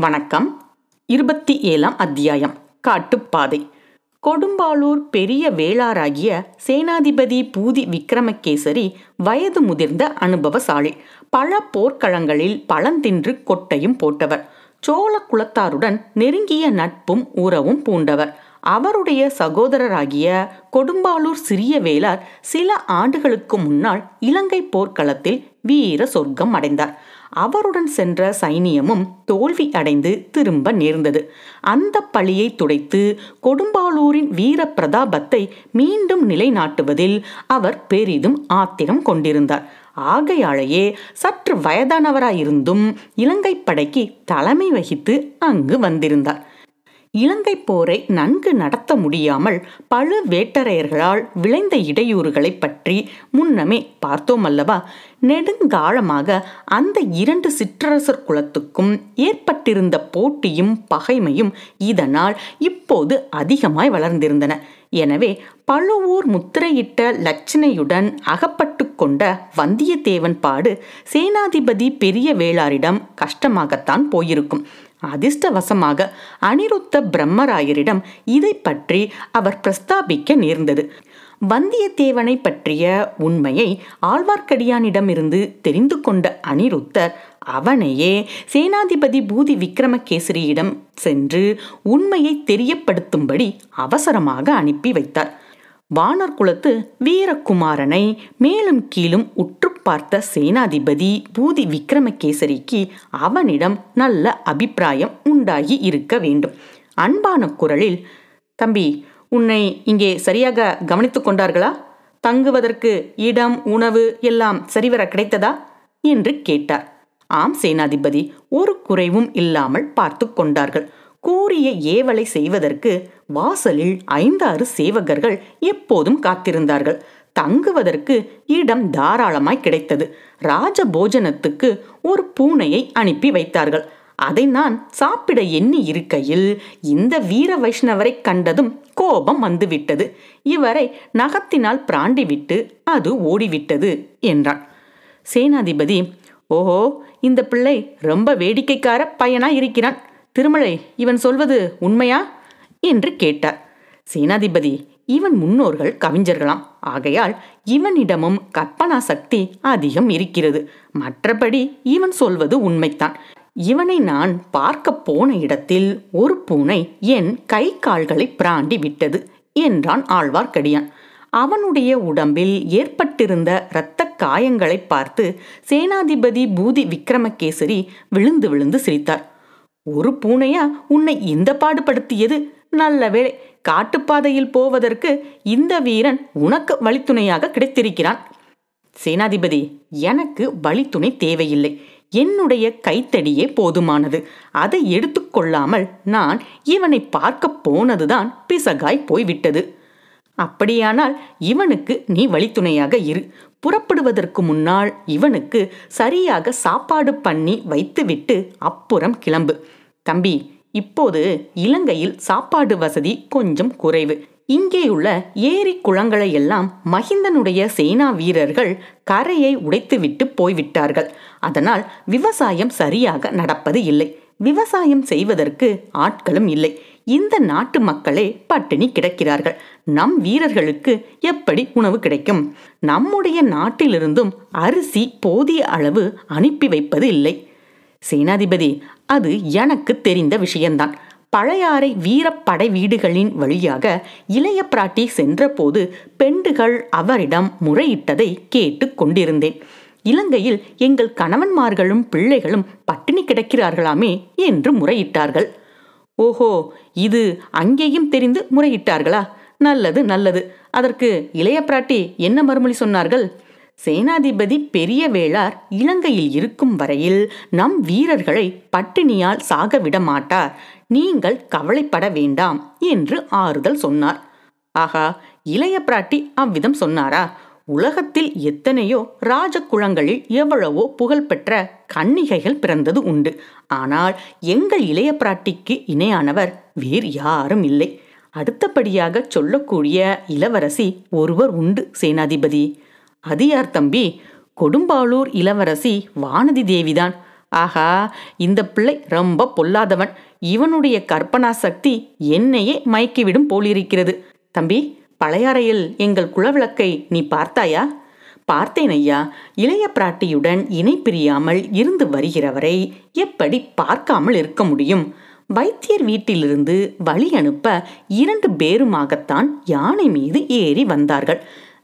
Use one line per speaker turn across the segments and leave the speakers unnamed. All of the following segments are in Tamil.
வணக்கம். இருபத்தி ஏழாம் அத்தியாயம் காட்டுப்பாதை. கொடும்பாளூர் பெரிய வேளாராகிய சேனாதிபதி பூதி விக்ரமகேசரி வயது முதிர்ந்த அனுபவசாலி. பல போர்க்களங்களில் பழந்தின்று கொட்டையும் போட்டவர். சோழ குலத்தாருடன் நெருங்கிய நட்பும் உறவும் பூண்டவர். அவருடைய சகோதரராகிய கொடும்பாளூர் சிறிய வேளார் சில ஆண்டுகளுக்கு முன்னால் இலங்கை போர்க்களத்தில் வீர சொர்க்கம் அடைந்தார். அவருடன் சென்ற சைனியமும் தோல்வி அடைந்து திரும்ப நேர்ந்தது. அந்த பழியை துடைத்து கொடும்பாளூரின் வீர பிரதாபத்தை மீண்டும் நிலைநாட்டுவதில் அவர் பெரிதும் ஆத்திரம் கொண்டிருந்தார். ஆகையாலேயே சற்று வயதானவராயிருந்தும் இலங்கை படைக்கு தலைமை வகித்து அங்கு வந்திருந்தார். இலங்கை போரை நன்கு நடத்த முடியாமல் பழுவேட்டரையர்களால் விளைந்த இடையூறுகளை பற்றி முன்னமே பார்த்தோம் அல்லவா? நெடுங்காலமாக அந்த இரண்டு சிற்றரசர் குலத்துக்கும் ஏற்பட்டிருந்த போட்டியும் பகைமையும் இதனால் இப்போது அதிகமாய் வளர்ந்திருந்தன. எனவே பழுவூர் முத்திரையிட்ட லட்சணையுடன் அகப்பட்டு கொண்ட வந்தியத்தேவன் பாடு சேனாதிபதி பெரிய வேளாரிடம் கஷ்டமாகத்தான் போயிருக்கும். அதிர்ஷ்டவசமாக அனிருத்த பிரம்மராயரிடம் இதை பற்றி அவர் பிரஸ்தாபிக்க நேர்ந்தது. வந்தியத்தேவனை பற்றிய உண்மையை ஆழ்வார்க்கடியானிடமிருந்து தெரிந்து கொண்ட அனிருத்தர் அவனையே சேனாதிபதி பூதி விக்ரமகேசரியிடம் சென்று உண்மையை தெரியப்படுத்தும்படி அவசரமாக அனுப்பி வைத்தார். வானர் குலத்து வீரகுமாரனை மேலும் கீழும் உற்று பார்த்த சேனாதிபதி பூதி விக்ரமகேசரிக்கு அவனிடம் நல்ல அபிப்பிராயம் உண்டாகி இருக்க வேண்டும். அன்பான குரலில் தம்பி உன்னை இங்கே சரியாக கவனித்துக் கொண்டார்களா? தங்குவதற்கு இடம் உணவு எல்லாம் சரிவர கிடைத்ததா? என்று கேட்டார். ஆம் சேனாதிபதி ஒரு குறைவும் இல்லாமல் பார்த்து கொண்டார்கள். கூறிய ஏவலை செய்வதற்கு வாசலில் ஐந்தாறு சேவகர்கள் எப்போதும் காத்திருந்தார்கள். தங்குவதற்கு இடம் தாராளமாய் கிடைத்தது. ராஜ போஜனத்துக்கு ஒரு பூனையை அனுப்பி வைத்தார்கள். அதை நான் சாப்பிட எண்ணி இருக்கையில் இந்த வீர வைஷ்ணவரை கண்டதும் கோபம் வந்துவிட்டது. இவரை நகத்தினால் பிராண்டிவிட்டு அது ஓடிவிட்டது என்றான். சேனாதிபதி ஓஹோ இந்த பிள்ளை ரொம்ப வேடிக்கைக்கார பையனா இருக்கிறான் திருமலை இவன் சொல்வது உண்மையா? என்று கேட்டார். சேனாதிபதி இவன் முன்னோர்கள் கவிஞர்களாம். ஆகையால் இவனிடமும் கற்பனா சக்தி அதிகம் இருக்கிறது. மற்றபடி இவன் சொல்வது உண்மைத்தான் இவனை நான் பார்க்க போன இடத்தில் ஒரு பூனை என் கை கால்களை பிராண்டி விட்டது என்றான் ஆழ்வார்க்கடியான். அவனுடைய உடம்பில் ஏற்பட்டிருந்த இரத்த காயங்களை பார்த்து சேனாதிபதி பூதி விக்ரமகேசரி விழுந்து விழுந்து சிரித்தார். ஒரு பூனையா உன்னை இந்த பாடுபடுத்தியது? நல்ல வேளை காட்டுப்பாதையில் போவதற்கு இந்த வீரன் உனக்கு வழித்துணையாக கிடைத்திருக்கிறான். சேனாதிபதி எனக்கு வழித்துணை தேவையில்லை. என்னுடைய கைத்தடியே போதுமானது. அதை எடுத்துக்கொள்ளாமல் நான் இவனை பார்க்க போனதுதான் பிசகாய் போய்விட்டது. அப்படியானால் இவனுக்கு நீ வழித்துணையாக இரு. புறப்படுவதற்கு முன்னால் இவனுக்கு சரியாக சாப்பாடு பண்ணி வைத்துவிட்டு அப்புறம் கிளம்பு. தம்பி இப்போது இலங்கையில் சாப்பாடு வசதி கொஞ்சம் குறைவு. இங்கேயுள்ள ஏரி குளங்களை எல்லாம் மகிந்தனுடைய சேனா வீரர்கள் கரையை உடைத்துவிட்டு போய்விட்டார்கள். அதனால் விவசாயம் சரியாக நடப்பது இல்லை. விவசாயம் செய்வதற்கு ஆட்களும் இல்லை. இந்த நாட்டு மக்களே பட்டினி கிடக்கிறார்கள். நம் வீரர்களுக்கு எப்படி உணவு கிடைக்கும்? நம்முடைய நாட்டிலிருந்தும் அரிசி போதிய அளவு அனுப்பி வைப்பது இல்லை. சேனாதிபதி அது எனக்கு தெரிந்த விஷயம்தான் பழையாறை வீரப்படை வீடுகளின் வழியாக இளைய பிராட்டி சென்றபோது பெண்டுகள் அவரிடம் முறையிட்டதை கேட்டு கொண்டிருந்தேன். இலங்கையில் எங்கள் கணவன்மார்களும் பிள்ளைகளும் பட்டினி கிடக்கிறார்களாமே என்று முறையிட்டார்கள். ஓஹோ இது அங்கேயும் தெரிந்து முறையிட்டார்களா? நல்லது நல்லது. அதற்கு இளைய பிராட்டி என்ன மறுமொழி சொன்னார்கள்? சேனாதிபதி பெரிய வேளார் இலங்கையில் இருக்கும் வரையில் நம் வீரர்களை பட்டினியால் சாக விட மாட்டார். நீங்கள் கவலைப்பட வேண்டாம் என்று ஆறுதல் சொன்னார். ஆகா இளைய பிராட்டி அவ்விதம் சொன்னாரா? உலகத்தில் எத்தனையோ ராஜகுலங்களில் எவ்வளவோ புகழ்பெற்ற கன்னிகைகள் பிறந்தது உண்டு. ஆனால் எங்கள் இளைய பிராட்டிக்கு இணையானவர் வேறு யாரும் இல்லை. அடுத்தபடியாக சொல்லக்கூடிய இளவரசி ஒருவர் உண்டு சேனாதிபதி. அது யார் தம்பி கொடும்பாளூர் இளவரசி வானதி தேவிதான். ஆஹா இந்த பிள்ளை ரொம்ப பொல்லாதவன். இவனுடைய கற்பனா சக்தி என்னையே மயக்கிவிடும் போலிருக்கிறது. தம்பி பழையாறையில் எங்கள் குலவிளக்கை நீ பார்த்தாயா? பார்த்தேன் ஐயா. இளைய பிராட்டியுடன் இணை பிரியாமல் இருந்து வருகிறவரை எப்படி பார்க்காமல் இருக்க முடியும்? வைத்தியர் வீட்டிலிருந்து வழி அனுப்ப இரண்டு பேருமாகத்தான் யானை மீது ஏறி வந்தார்கள்.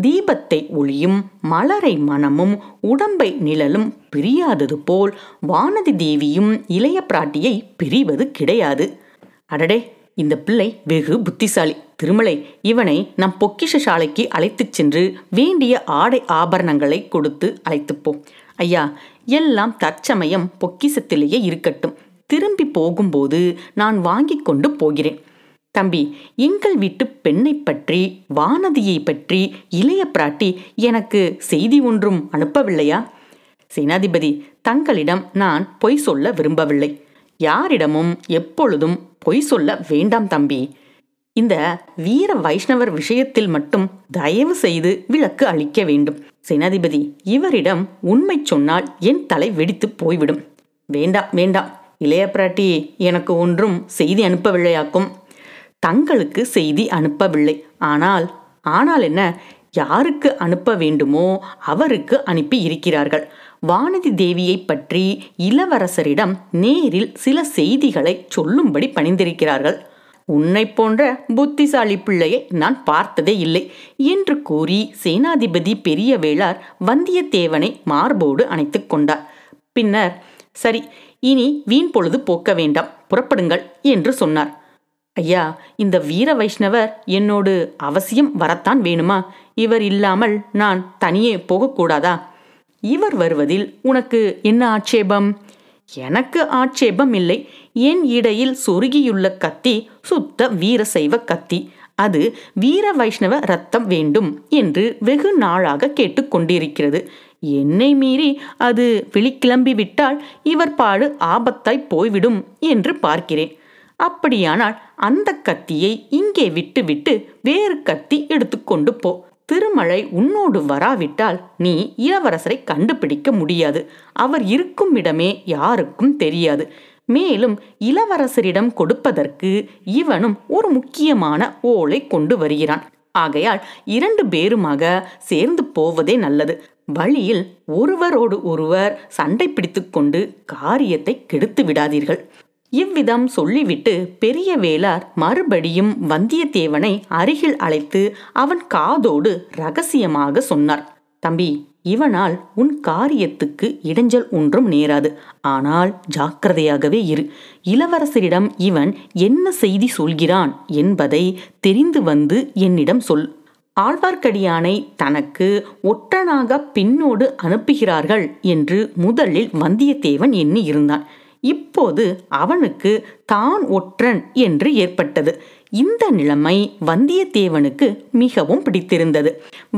தீபத்தை ஒளியும் மலரை மனமும் உடம்பை நிழலும் பிரியாதது போல் வானதி தேவியும் இளைய பிராட்டியை பிரிவது கிடையாது. அடடே இந்த பிள்ளை வெகு புத்திசாலி. திருமலை இவனை நம் பொக்கிஷ சாலைக்கு அழைத்துச் சென்று வேண்டிய ஆடை ஆபரணங்களை கொடுத்து அழைத்துப்போம் ஐயா எல்லாம் தற்சமயம் பொக்கிசத்திலேயே இருக்கட்டும். திரும்பி போகும்போது நான் வாங்கி கொண்டு போகிறேன். தம்பி எங்கள் வீட்டு பெண்ணை பற்றி வானதியை பற்றி இளைய பிராட்டி எனக்கு செய்தி ஒன்றும் அனுப்பவில்லையா? சேனாதிபதி தங்களிடம் நான் பொய் சொல்ல விரும்பவில்லை. யாரிடமும் எப்பொழுதும் பொய் சொல்ல வேண்டாம் தம்பி. இந்த வீர வைஷ்ணவர் விஷயத்தில் மட்டும் தயவு செய்து விளக்கு அளிக்க வேண்டும். சேனாதிபதி இவரிடம் உண்மை சொன்னால் என் தலை வெடித்து போய்விடும். வேண்டாம் வேண்டாம். இளைய பிராட்டி எனக்கு ஒன்றும் செய்தி அனுப்பவில்லையாக்கும். தங்களுக்கு செய்தி அனுப்பவில்லை. ஆனால் ஆனால் என்ன? யாருக்கு அனுப்ப வேண்டுமோ அவருக்கு அனுப்பி இருக்கிறார்கள். வானதி தேவியை பற்றி இளவரசரிடம் நேரில் சில செய்திகளை சொல்லும்படி பணிந்திருக்கிறார்கள். உன்னை போன்ற புத்திசாலி பிள்ளையை நான் பார்த்ததே இல்லை என்று கூறி சேனாதிபதி பெரிய வேளார் வந்தியத்தேவனை மார்போடு அணைத்து கொண்டார். பின்னர் சரி இனி வீண் பொழுது போக்க வேண்டாம். புறப்படுங்கள் என்று சொன்னார். ஐயா இந்த வீர வைஷ்ணவர் என்னோடு அவசியம் வரத்தான் வேணுமா? இவர் இல்லாமல் நான் தனியே போகக்கூடாதா? இவர் வருவதில் உனக்கு என்ன ஆட்சேபம்? எனக்கு ஆட்சேபம் இல்லை. என் இடையில் சொருகியுள்ள கத்தி சுத்த வீரசைவ கத்தி. அது வீர வைஷ்ணவ ரத்தம் வேண்டும் என்று வெகு நாளாக கேட்டுக்கொண்டிருக்கிறது என்னை மீறி அது வெளிக்கிளம்பிவிட்டால் இவர் பாடு ஆபத்தாய் போய்விடும் என்று பார்க்கிறேன். அப்படியானால் அந்த கத்தியை இங்கே விட்டுவிட்டு வேறு கத்தி எடுத்துக்கொண்டு போ. திருமலை உன்னோடு வராவிட்டால் நீ இளவரசரை கண்டுபிடிக்க முடியாது. அவர் இருக்கும் இடமே யாருக்கும் தெரியாது. மேலும் இளவரசரிடம் கொடுப்பதற்கு இவனும் ஒரு முக்கியமான ஓலை கொண்டு வருகிறான். ஆகையால் இரண்டு பேருமாக சேர்ந்து போவதே நல்லது. வழியில் ஒருவரோடு ஒருவர் சண்டை பிடித்துக்கொண்டு காரியத்தை கெடுத்து விடாதீர்கள். இவ்விதம் சொல்லிவிட்டு பெரிய வேளார் மறுபடியும் வந்தியத்தேவனை அருகில் அழைத்து அவன் காதோடு ரகசியமாக சொன்னார் தம்பி இவனால் உன் காரியத்துக்கு இடைஞ்சல் ஒன்றும் நேராது. ஆனால் ஜாக்கிரதையாகவே இரு. இளவரசரிடம் இவன் என்ன செய்தி சொல்கிறான் என்பதை தெரிந்து வந்து என்னிடம் சொல். ஆழ்வார்க்கடியானை தனக்கு ஒற்றனாக பின்னோடு அனுப்புகிறார்கள் என்று முதலில் வந்தியத்தேவன் எண்ணி இருந்தான் இப்போது அவனுக்கு தான் ஒற்றன் என்று ஏற்பட்டது. இந்த நிலைமை வந்தியத்தேவனுக்கு மிகவும் பிடித்திருந்தது.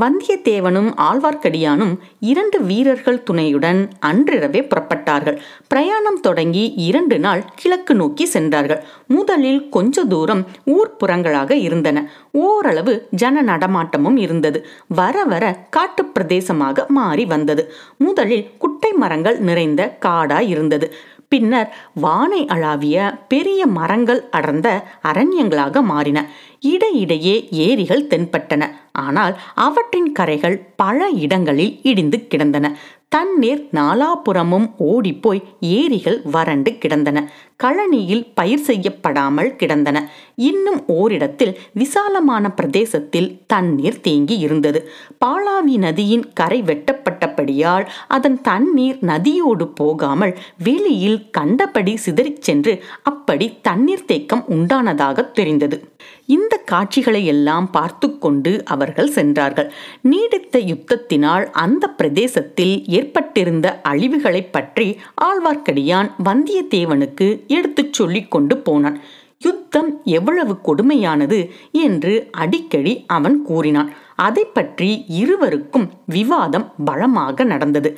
வந்தியத்தேவனும் ஆழ்வார்க்கடியானும் இரண்டு வீரர்கள் துணையுடன் அன்றிரவே புறப்பட்டார்கள். பிரயாணம் தொடங்கி இரண்டு நாள் கிழக்கு நோக்கி சென்றார்கள். முதலில் கொஞ்ச தூரம் ஊர்ப்புறங்களாக இருந்தன. ஓரளவு ஜன நடமாட்டமும் இருந்தது. வர வர காட்டு பிரதேசமாக மாறி வந்தது. முதலில் குட்டை மரங்கள் நிறைந்த காடா இருந்தது. பின்னர் வானை அளாவிய பெரிய மரங்கள் அடர்ந்த அரண்யங்களாக மாறின. இடையிடையே ஏரிகள் தென்பட்டன. ஆனால் அவற்றின் கரைகள் பல இடங்களில் இடிந்து கிடந்தன. தண்ணீர் நாலாபுறமும் ஓடிப்போய் ஏரிகள் வறண்டு கிடந்தன. கழனியில் பயிர் செய்யப்படாமல் கிடந்தன. இன்னும் ஓரிடத்தில் விசாலமான பிரதேசத்தில் தண்ணீர் தேங்கி இருந்தது. பாலாவி நதியின் கரை வெட்டப்பட்டபடியால் அதன் தண்ணீர் நதியோடு போகாமல் வெளியில் கண்டபடி சிதறிச் சென்று அப்படி தண்ணீர் தேக்கம் உண்டானதாக தெரிந்தது. இந்த காட்சிகளை எல்லாம் பார்த்து கொண்டு அவர்கள் சென்றார்கள். நீடித்த யுத்தத்தினால் அந்த பிரதேசத்தில் ஏற்பட்டிருந்த அழிவுகளைப் பற்றி ஆழ்வார்க்கடியான் வந்தியத்தேவனுக்கு எடுத்துச் சொல்லிக் கொண்டு போனான். யுத்தம் எவ்வளவு கொடுமையானது என்று அடிக்கடி அவன் கூறினான். அதை பற்றி இருவருக்கும் விவாதம் பலமாக நடந்தது.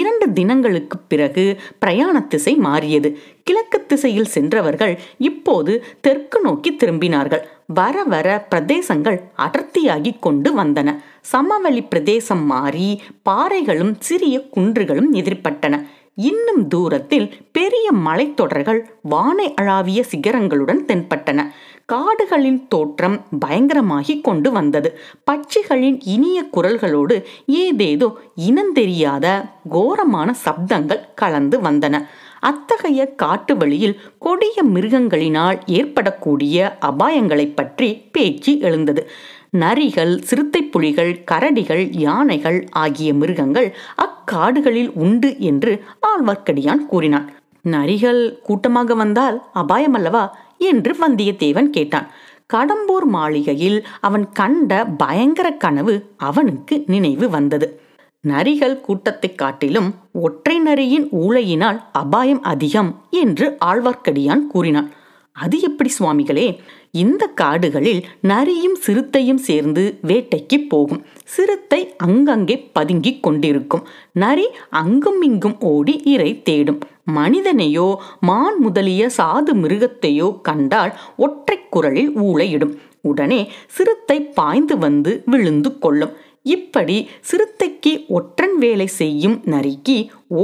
இரண்டு தினங்களுக்கு பிறகு பிரயாண திசை மாறியது. கிழக்கு திசையில் சென்றவர்கள் இப்போது தெற்கு நோக்கி திரும்பினார்கள். வர வர பிரதேசங்கள் அடர்த்தியாகி கொண்டு வந்தன. சமவெளி பிரதேசம் மாறி பாறைகளும் சிறிய குன்றுகளும் எதிர்பட்டன. இன்னும் தூரத்தில் பெரிய மலைத்தொடர்கள் வானை அளாவிய சிகரங்களுடன் தென்பட்டன. காடுகளின் தோற்றம் பயங்கரமாகிக் கொண்டு வந்தது. பட்சிகளின் இனிய குரல்களோடு ஏதேதோ இனந்தெரியாத கோரமான சப்தங்கள் கலந்து வந்தன. அத்தகைய காட்டு வழியில் கொடிய மிருகங்களினால் ஏற்படக்கூடிய அபாயங்களைப் பற்றி பேச்சு எழுந்தது. நரிகள் சிறுத்தை புலிகள் கரடிகள் யானைகள் ஆகிய மிருகங்கள் அக்காடுகளில் உண்டு என்று ஆழ்வார்க்கடியான் கூறினான். நரிகள் கூட்டமாக வந்தால் அபாயம் அல்லவா? என்று வந்தியத்தேவன் கேட்டான். கடம்பூர் மாளிகையில் அவன் கண்ட பயங்கர கனவு அவனுக்கு நினைவு வந்தது. நரிகள் கூட்டத்தைக் காட்டிலும் ஒற்றை நரியின் ஊழையினால் அபாயம் அதிகம் என்று ஆழ்வார்க்கடியான் கூறினான். அது எப்படி சுவாமிகளே? இந்த காடுகளில் நரியும் சிறுத்தையும் சேர்ந்து வேட்டைக்கு போகும். சிறுத்தை அங்கங்கே பதுங்கிக் கொண்டிருக்கும். நரி அங்கும் இங்கும் ஓடி இறை தேடும். மனிதனையோ மான் முதலிய சாது மிருகத்தையோ கண்டால் ஒற்றை குரலில் ஊழையிடும் உடனே சிறுத்தை பாய்ந்து வந்து விழுந்து கொள்ளும். இப்படி சிறுத்தைக்கு ஒற்றன் வேலை செய்யும் நரிக்கு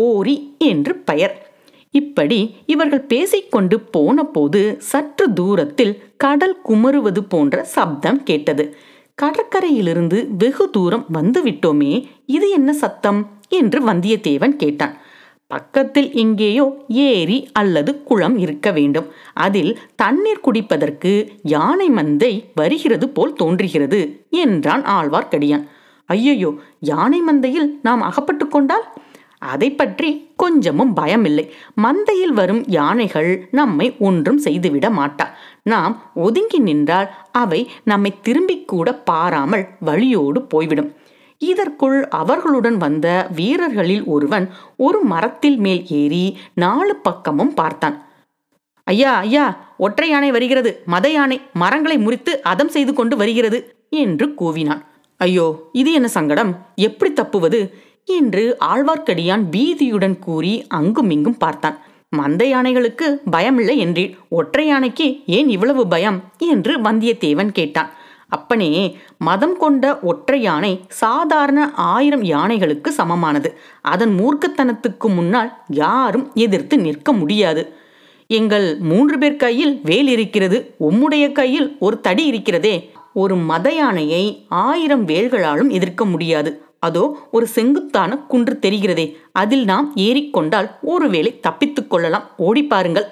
ஓரி என்று பெயர். இப்படி இவர்கள் பேசிக்கொண்டு போன போது சற்று தூரத்தில் கடல் குமருவது போன்ற சப்தம் கேட்டது. கடற்கரையிலிருந்து வெகு தூரம் வந்துவிட்டோமே இது என்ன சத்தம்? என்று வந்தியத்தேவன் கேட்டான். பக்கத்தில் எங்கேயோ ஏரி அல்லது குளம் இருக்க வேண்டும். அதில் தண்ணீர் குடிப்பதற்கு யானை மந்தை வருகிறது போல் தோன்றுகிறது என்றான் ஆழ்வார்க்கடியான். ஐயையோ யானை மந்தையில் நாம் அகப்பட்டு கொண்டால்? அதை பற்றி கொஞ்சமும் பயமில்லை. மந்தையில் வரும் யானைகள் நம்மை ஒன்றும் செய்துவிட மாட்டா. நாம் ஒதுங்கி நின்றால் அவை நம்மை திரும்பி கூட பாராமல் வழியோடு போய்விடும். இதற்குள் அவர்களுடன் வந்த வீரர்களில் ஒருவன் ஒரு மரத்தில் மேல் ஏறி நாலு பக்கமும் பார்த்தான். ஐயா ஐயா ஒற்றை யானை வருகிறது. மத யானை மரங்களை முறித்து அதம் செய்து கொண்டு வருகிறது என்று கூவினான். ஐயோ இது என்ன சங்கடம்? எப்படி தப்புவது? என்று ஆழ்வார்க்கடியான் பீதியுடன் கூறி அங்குமிங்கும் பார்த்தான். மந்த யானைகளுக்கு பயமில்லை என்றீர். ஒற்றை யானைக்கு ஏன் இவ்வளவு பயம்? என்று வந்தியத்தேவன் கேட்டான். அப்பனே மதம் கொண்ட ஒற்றை யானை சாதாரண ஆயிரம் யானைகளுக்கு சமமானது. அதன் மூர்க்கத்தனத்துக்கு முன்னால் யாரும் எதிர்த்து நிற்க முடியாது. எங்கள் மூன்று பேர் கையில் வேல் இருக்கிறது உம்முடைய கையில் ஒரு தடி இருக்கிறதே. ஒரு மத யானையை ஆயிரம் வேல்களாலும் எதிர்க்க முடியாது. அதோ ஒரு செங்குத்தான குன்று தெரிகிறதே. அதில் நாம் ஏறிக்கொண்டால் ஒருவேளை தப்பித்துக் கொள்ளலாம். ஓடி பாருங்கள்.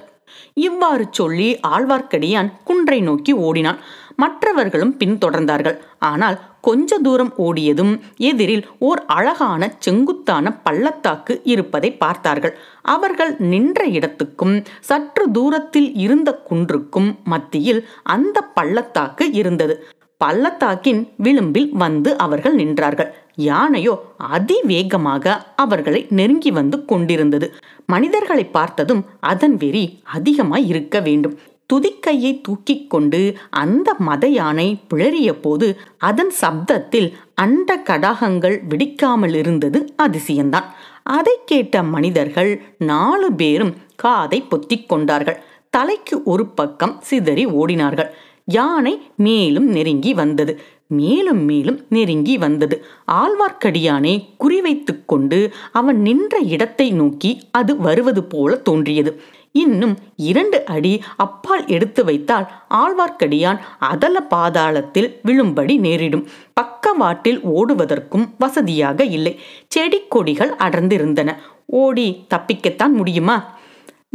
இவ்வாறு சொல்லி ஆழ்வார்க்கடியான் குன்றை நோக்கி ஓடினான். மற்றவர்களும் பின்தொடர்ந்தார்கள் ஆனால் கொஞ்ச தூரம் ஓடியதும் எதிரில் ஓர் அழகான செங்குத்தான பள்ளத்தாக்கு இருப்பதை பார்த்தார்கள். அவர்கள் நின்ற இடத்துக்கும் சற்று தூரத்தில் இருந்த குன்றுக்கும் மத்தியில் அந்த பள்ளத்தாக்கு இருந்தது. பள்ளத்தாக்கின் விளிம்பில் வந்து அவர்கள் நின்றார்கள். யானையோ அதிவேகமாக அவர்களை நெருங்கி வந்து கொண்டிருந்தது. மனிதர்களை பார்த்ததும் அதன் வெறி அதிகமாய் இருக்க வேண்டும். துதிக்கையை தூக்கிக் கொண்டு அந்த மத யானை பிளறிய போது அதன் சப்தத்தில் அண்ட கடாகங்கள் வெடிக்காமல் இருந்தது அதிசயம்தான். அதை கேட்ட மனிதர்கள் நாலு பேரும் காதை பொத்திக் கொண்டார்கள். தலைக்கு ஒரு பக்கம் சிதறி ஓடினார்கள். யானை மேலும் நெருங்கி வந்தது. மேலும் மேலும் நெருங்கி வந்தது. ஆழ்வார்க்கடியானை குறிவைத்து கொண்டு அவன் நின்ற இடத்தை நோக்கி அது வருவது போல தோன்றியது. இன்னும் இரண்டு அடி அப்பால் எடுத்து வைத்தால் ஆழ்வார்க்கடியான் அதல பாதாளத்தில் விழும்படி நேரிடும். பக்கவாட்டில் ஓடுவதற்கும் வசதியாக இல்லை. செடி கொடிகள் அடர்ந்திருந்தன. ஓடி தப்பிக்கத்தான் முடியுமா?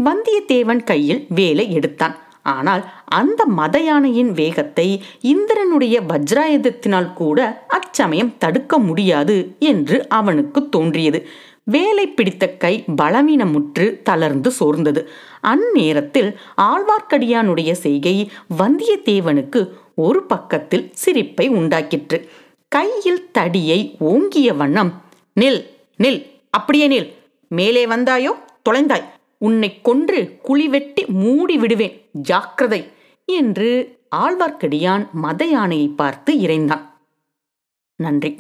வந்தியத்தேவன் கையில் வேலை எடுத்தான். ஆனால் அந்த மத யானையின் வேகத்தை இந்திரனுடைய வஜ்ராயுதத்தினால் கூட அச்சமயம் தடுக்க முடியாது என்று அவனுக்கு தோன்றியது. வேலை பிடித்த கை பலவீனமுற்று தளர்ந்து சோர்ந்தது. அந்நேரத்தில் ஆழ்வார்க்கடியானுடைய செய்கை வந்தியத்தேவனுக்கு ஒரு பக்கத்தில் சிரிப்பை உண்டாக்கிற்று. கையில் தடியை ஓங்கிய வண்ணம் நில் நில் அப்படியே நில். மேலே வந்தாயோ? தொலைந்தாய். உன்னை கொன்று குழி வெட்டி மூடி விடுவேன் ஜாக்கிரதை என்று ஆழ்வார்க்கடியான் மத யானையை பார்த்து இறைந்தான். நன்றி.